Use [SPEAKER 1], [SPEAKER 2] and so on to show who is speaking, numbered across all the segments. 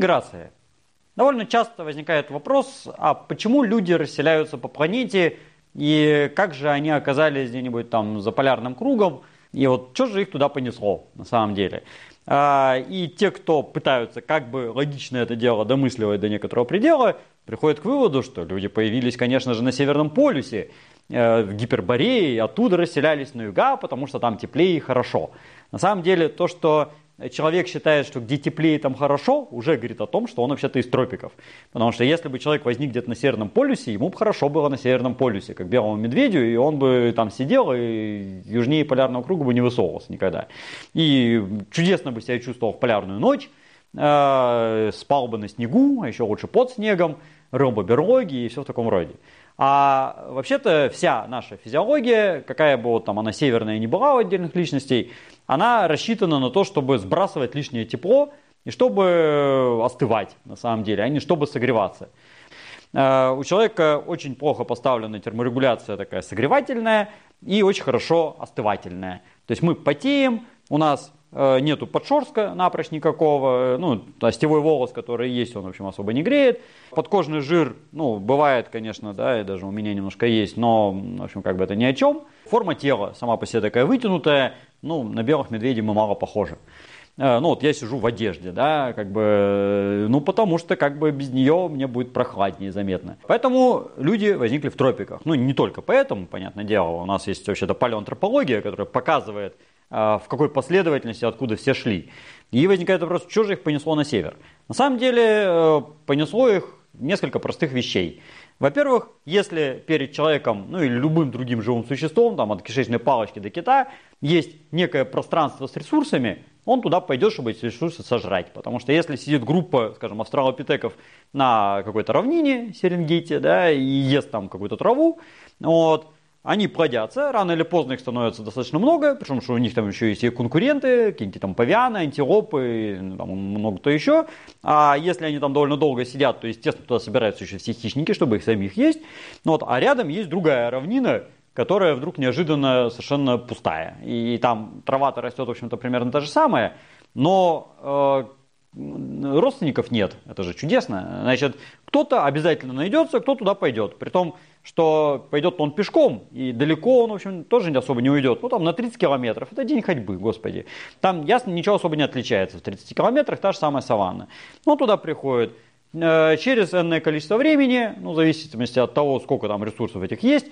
[SPEAKER 1] Иммиграция. Довольно часто возникает вопрос, а почему люди расселяются по планете, и как же они оказались где-нибудь там за полярным кругом, и вот что же их туда понесло на самом деле. А, и те, кто пытаются как бы логично это дело домысливать до некоторого предела, приходят к выводу, что люди появились, конечно же, на Северном полюсе, э, в Гиперборее, оттуда расселялись на юга, потому что там теплее и хорошо. На самом деле, то, что человек считает, что где теплее, там хорошо, уже говорит о том, что он вообще-то из тропиков. Потому что если бы человек возник где-то на Северном полюсе, ему бы хорошо было на Северном полюсе, как белому медведю, и он бы там сидел и южнее полярного круга бы не высовывался никогда. И чудесно бы себя чувствовал в полярную ночь, э, спал бы на снегу, а еще лучше под снегом, рыл бы берлоги и все в таком роде. А вообще-то вся наша физиология, какая бы вот там она северная не была у отдельных личностей, она рассчитана на то, чтобы сбрасывать лишнее тепло и чтобы остывать на самом деле, а не чтобы согреваться. Э, у человека очень плохо поставлена терморегуляция такая согревательная и очень хорошо остывательная. То есть мы потеем, у нас нету подшерстка напрочь никакого, ну, остевой волос, который есть, он, в общем, особо не греет. Подкожный жир, ну, бывает, конечно, да, и даже у меня немножко есть, но, в общем, как бы это ни о чем. Форма тела сама по себе такая вытянутая, ну, на белых медведей мы мало похожи. Э, ну, вот я сижу в одежде, да, как бы, ну, потому что, как бы, без нее мне будет прохладнее заметно. Поэтому люди возникли в тропиках. Ну, не только поэтому, понятное дело, у нас есть вообще-то палеоантропология, которая показывает, э, в какой последовательности, откуда все шли. И возникает вопрос, что же их понесло на север? На самом деле, э, понесло их несколько простых вещей. Во-первых, если перед человеком, ну или любым другим живым существом, там от кишечной палочки до кита, есть некое пространство с ресурсами, он туда пойдет, чтобы эти ресурсы сожрать. Потому что если сидит группа, скажем, австралопитеков на какой-то равнине, Серенгете, да, и ест там какую-то траву, вот, они плодятся, рано или поздно их становится достаточно много, причем что у них там еще есть и конкуренты, какие-нибудь там павианы, антилопы, там много кто еще. А если они там довольно долго сидят, то, естественно, туда собираются еще все хищники, чтобы их самих есть. Ну, вот, а рядом есть другая равнина, которая вдруг неожиданно совершенно пустая. И, там трава-то растет, в общем-то, примерно та же самая, но э, родственников нет. Это же чудесно. Значит, кто-то обязательно найдется, кто туда пойдет. Притом что пойдет он пешком, и далеко он, в общем, тоже особо не уйдет. Ну, там на 30 километров, это день ходьбы, господи. Там, ясно, ничего особо не отличается. В 30 километрах та же самая саванна. Ну, туда приходит э, через энное количество времени, ну, в зависимости от того, сколько там ресурсов этих есть,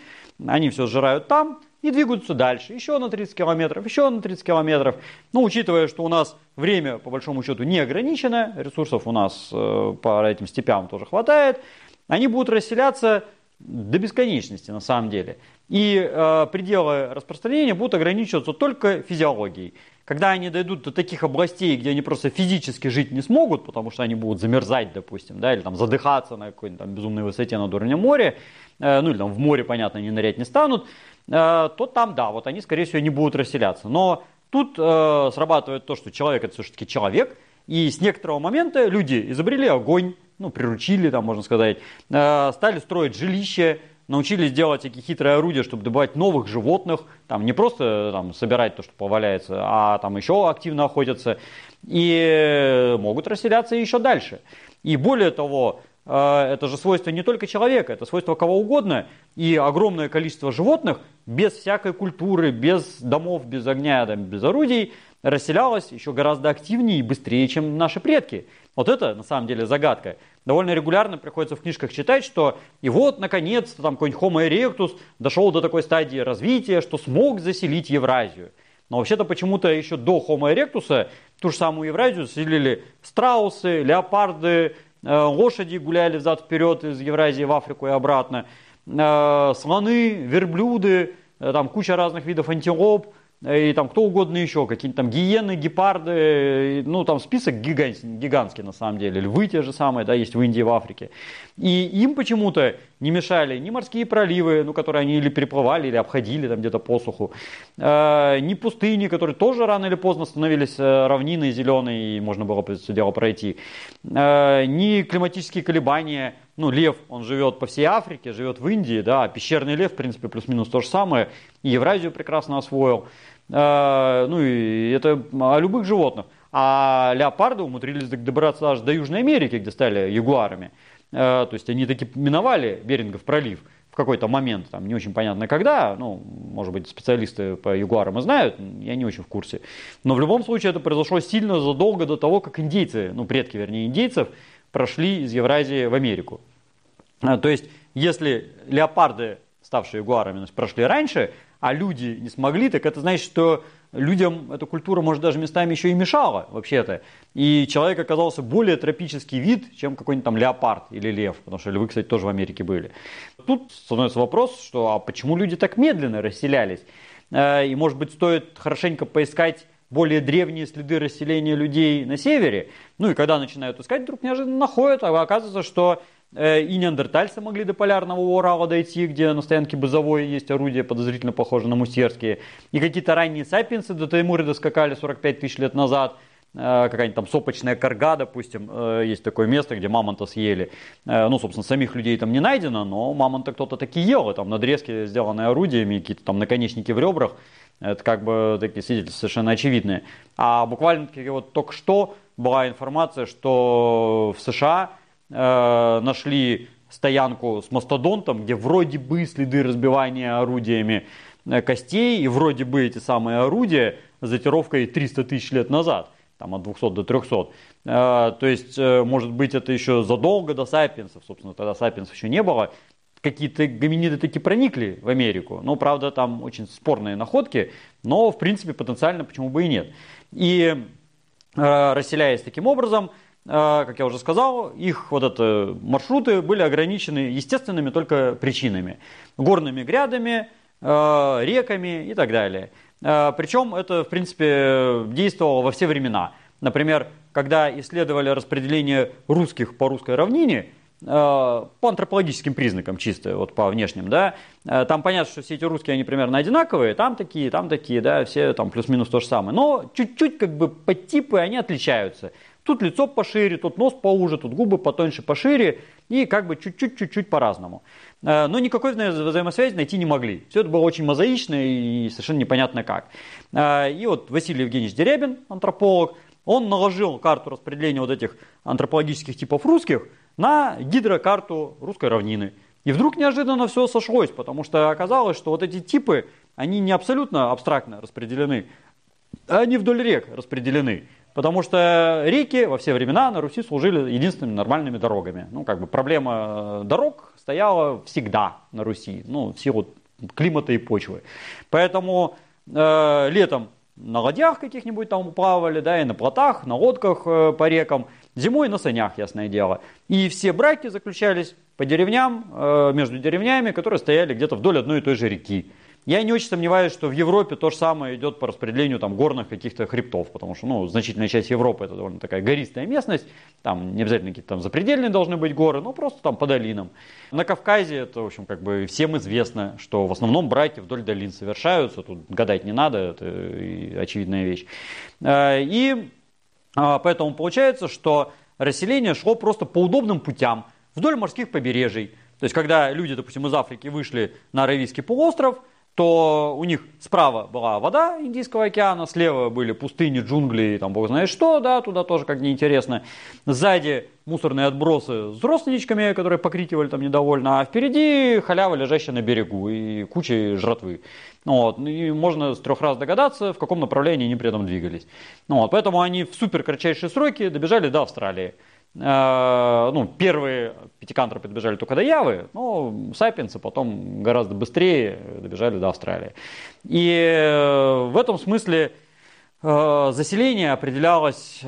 [SPEAKER 1] они все сжирают там и двигаются дальше. Еще на 30 километров, еще на 30 километров. Ну, учитывая, что у нас время, по большому счету, не ограничено, ресурсов у нас э, по этим степям тоже хватает, они будут расселяться до бесконечности на самом деле. И э, пределы распространения будут ограничиваться только физиологией. Когда они дойдут до таких областей, где они просто физически жить не смогут, потому что они будут замерзать, допустим, да, или там задыхаться на какой-нибудь там безумной высоте над уровнем моря, э, ну или там в море, понятно, они нырять не станут, э, то там, да, вот они, скорее всего, не будут расселяться. Но тут э, срабатывает то, что человек это все-таки человек, и с некоторого момента люди изобрели огонь, ну, приручили, там, можно сказать, э, стали строить жилища, научились делать такие хитрые орудия, чтобы добывать новых животных, там, не просто там, собирать то, что поваляется, а там еще активно охотятся, и могут расселяться еще дальше. И более того, э, это же свойство не только человека, это свойство кого угодно, и огромное количество животных без всякой культуры, без домов, без огня, там, без орудий расселялось еще гораздо активнее и быстрее, чем наши предки. Вот это на самом деле загадка. Довольно регулярно приходится в книжках читать, что и вот наконец-то там какой-нибудь Homo erectus дошел до такой стадии развития, что смог заселить Евразию. Но вообще-то почему-то еще до Homo erectus ту же самую Евразию заселили страусы, леопарды, э, лошади гуляли взад-вперед из Евразии в Африку и обратно, э, слоны, верблюды, э, там куча разных видов антилоп, и там кто угодно еще, какие-то там гиены, гепарды, ну там список гигантский, гигантский на самом деле, львы те же самые, да, есть в Индии, в Африке. И им почему-то не мешали ни морские проливы, ну, которые они или переплывали, или обходили там где-то по суху, э, ни пустыни, которые тоже рано или поздно становились э, равниной зеленой, и можно было это дело пройти, э, ни климатические колебания, ну, лев, он живет по всей Африке, живет в Индии, да, а пещерный лев, в принципе, плюс-минус то же самое, и Евразию прекрасно освоил. Э, ну, и это о любых животных. А леопарды умудрились добраться аж до Южной Америки, где стали ягуарами. Э, то есть они таки миновали Берингов пролив в какой-то момент, там не очень понятно когда, ну, может быть, специалисты по ягуарам и знают, я не очень в курсе. Но в любом случае это произошло сильно задолго до того, как индейцы, ну, предки, вернее, индейцев, прошли из Евразии в Америку. Э, то есть, если леопарды, ставшие ягуарами, прошли раньше, а люди не смогли, так это значит, что людям эта культура, может, даже местами еще и мешала вообще-то. И человек оказался более тропический вид, чем какой-нибудь там леопард или лев, потому что львы, кстати, тоже в Америке были. Тут становится вопрос, что а почему люди так медленно расселялись? Э, и, может быть, стоит хорошенько поискать более древние следы расселения людей на севере. Ну и когда начинают искать, вдруг неожиданно находят, а оказывается, что Э, и неандертальцы могли до полярного Урала дойти, где на стоянке Базовой есть орудия, подозрительно похожие на мустерские. И какие-то ранние сапиенсы до Таймура доскакали 45 тысяч лет назад. Э, какая-нибудь там сопочная корга, допустим, э, есть такое место, где мамонта съели. Ну, собственно, самих людей там не найдено, но мамонта кто-то таки ел. И там надрезки, сделанные орудиями, какие-то там наконечники в ребрах. Это как бы такие свидетельства совершенно очевидные. А буквально вот только что была информация, что в США э, нашли стоянку с мастодонтом, где вроде бы следы разбивания орудиями э, костей, и вроде бы эти самые орудия с датировкой 300 тысяч лет назад, там от 200 до 300. Э, то есть, э, может быть, это еще задолго до сапиенсов, собственно, тогда сапиенсов еще не было. Какие-то гоминиды таки проникли в Америку, но, правда, там очень спорные находки, но, в принципе, потенциально почему бы и нет. И расселяясь таким образом, а, как я уже сказал, их вот это, маршруты были ограничены естественными только причинами. Горными грядами, а, реками и так далее. Причем это, в принципе, действовало во все времена. Например, когда исследовали распределение русских по русской равнине, по антропологическим признакам чисто, вот по внешним, да, там понятно, что все эти русские, они примерно одинаковые, там такие, там такие, да, все там плюс-минус то же самое, но чуть-чуть как бы подтипы они отличаются. Тут лицо пошире, тут нос поуже, тут губы потоньше, пошире и как бы чуть-чуть-чуть по-разному. Э, но никакой взаимосвязи найти не могли. Все это было очень мозаично и совершенно непонятно как. Э, и вот Василий Евгеньевич Дерябин, антрополог, он наложил карту распределения вот этих антропологических типов русских на гидрокарту русской равнины. И вдруг неожиданно все сошлось, потому что оказалось, что вот эти типы, они не абсолютно абстрактно распределены, а они вдоль рек распределены. Потому что реки во все времена на Руси служили единственными нормальными дорогами. Ну, как бы проблема э, дорог стояла всегда на Руси, ну, в силу климата и почвы. Поэтому э, летом на ладьях каких-нибудь там плавали, да, и на плотах, на лодках э, по рекам, зимой на санях, ясное дело. И все браки заключались по деревням, э, между деревнями, которые стояли где-то вдоль одной и той же реки. Я не очень сомневаюсь, что в Европе то же самое идет по распределению там, горных каких-то хребтов, потому что ну, значительная часть Европы это довольно такая гористая местность, там не обязательно какие-то там запредельные должны быть горы, но просто там по долинам. На Кавказе это, в общем, как бы всем известно, что в основном браки вдоль долин совершаются, тут гадать не надо, это очевидная вещь. А, и а, поэтому получается, что расселение шло просто по удобным путям, вдоль морских побережий. То есть, когда люди, допустим, из Африки вышли на Аравийский полуостров, то у них справа была вода Индийского океана, слева были пустыни, джунгли, там бог знает что, да, туда тоже как неинтересно. Сзади мусорные отбросы с родственничками, которые покрикивали там недовольно, а впереди халява, лежащая на берегу и куча жратвы. Ну вот. И можно с трех раз догадаться, в каком направлении они при этом двигались. Ну вот. Поэтому они в супер кратчайшие сроки добежали до Австралии. Э, ну, первые пятикантропы добежали только до Явы, но сапиенсы потом гораздо быстрее добежали до Австралии. И э, в этом смысле э, заселение определялось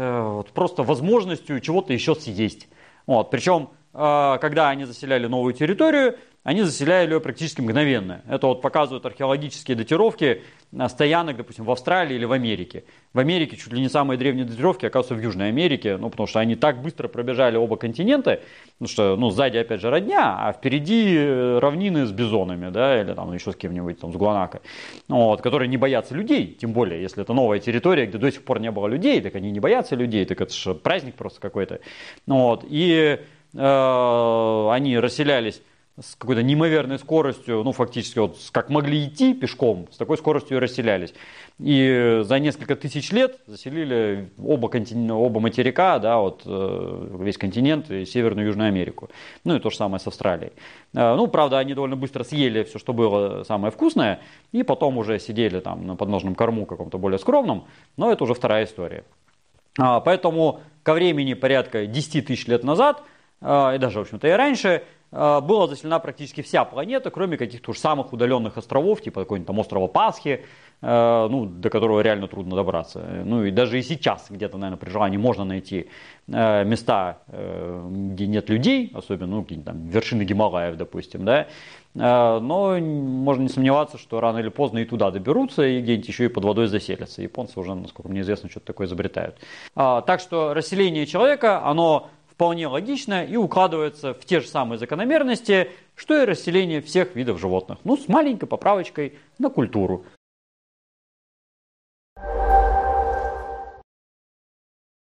[SPEAKER 1] просто возможностью чего-то еще съесть. Вот. Причем, когда они заселяли новую территорию, они заселяли ее практически мгновенно. Это вот показывают археологические датировки стоянок, допустим, в Австралии или в Америке. В Америке чуть ли не самые древние датировки оказываются в Южной Америке, ну, потому что они так быстро пробежали оба континента, ну, что, ну, сзади, опять же, родня, а впереди э, равнины с бизонами, да, или там еще с кем-нибудь, там, с гуанако, вот, которые не боятся людей, тем более, если это новая территория, где до сих пор не было людей, так они не боятся людей, так это же праздник просто какой-то, вот, и они расселялись с какой-то неимоверной скоростью, ну, фактически, вот как могли идти пешком, с такой скоростью и расселялись. И за несколько тысяч лет заселили оба, контин... оба материка, да, вот э, весь континент и Северную и Южную Америку. Ну, и то же самое с Австралией. Э, ну, правда, они довольно быстро съели все, что было самое вкусное, и потом уже сидели там на подножном корму каком-то более скромном, но это уже вторая история. А, поэтому ко времени порядка 10 тысяч лет назад, и даже, в общем-то, и раньше, Э, была заселена практически вся планета, кроме каких-то уж самых удаленных островов, типа какой-нибудь там острова Пасхи, э, ну, до которого реально трудно добраться. Ну и даже и сейчас где-то, наверное, при желании можно найти места, где нет людей, особенно ну, какие-нибудь там вершины Гималаев, допустим, да, но можно не сомневаться, что рано или поздно и туда доберутся, и где-нибудь еще и под водой заселятся. Японцы уже, насколько мне известно, что-то такое изобретают. Так что расселение человека, оно вполне логично и укладывается в те же самые закономерности, что и расселение всех видов животных. Ну, с маленькой поправочкой на культуру.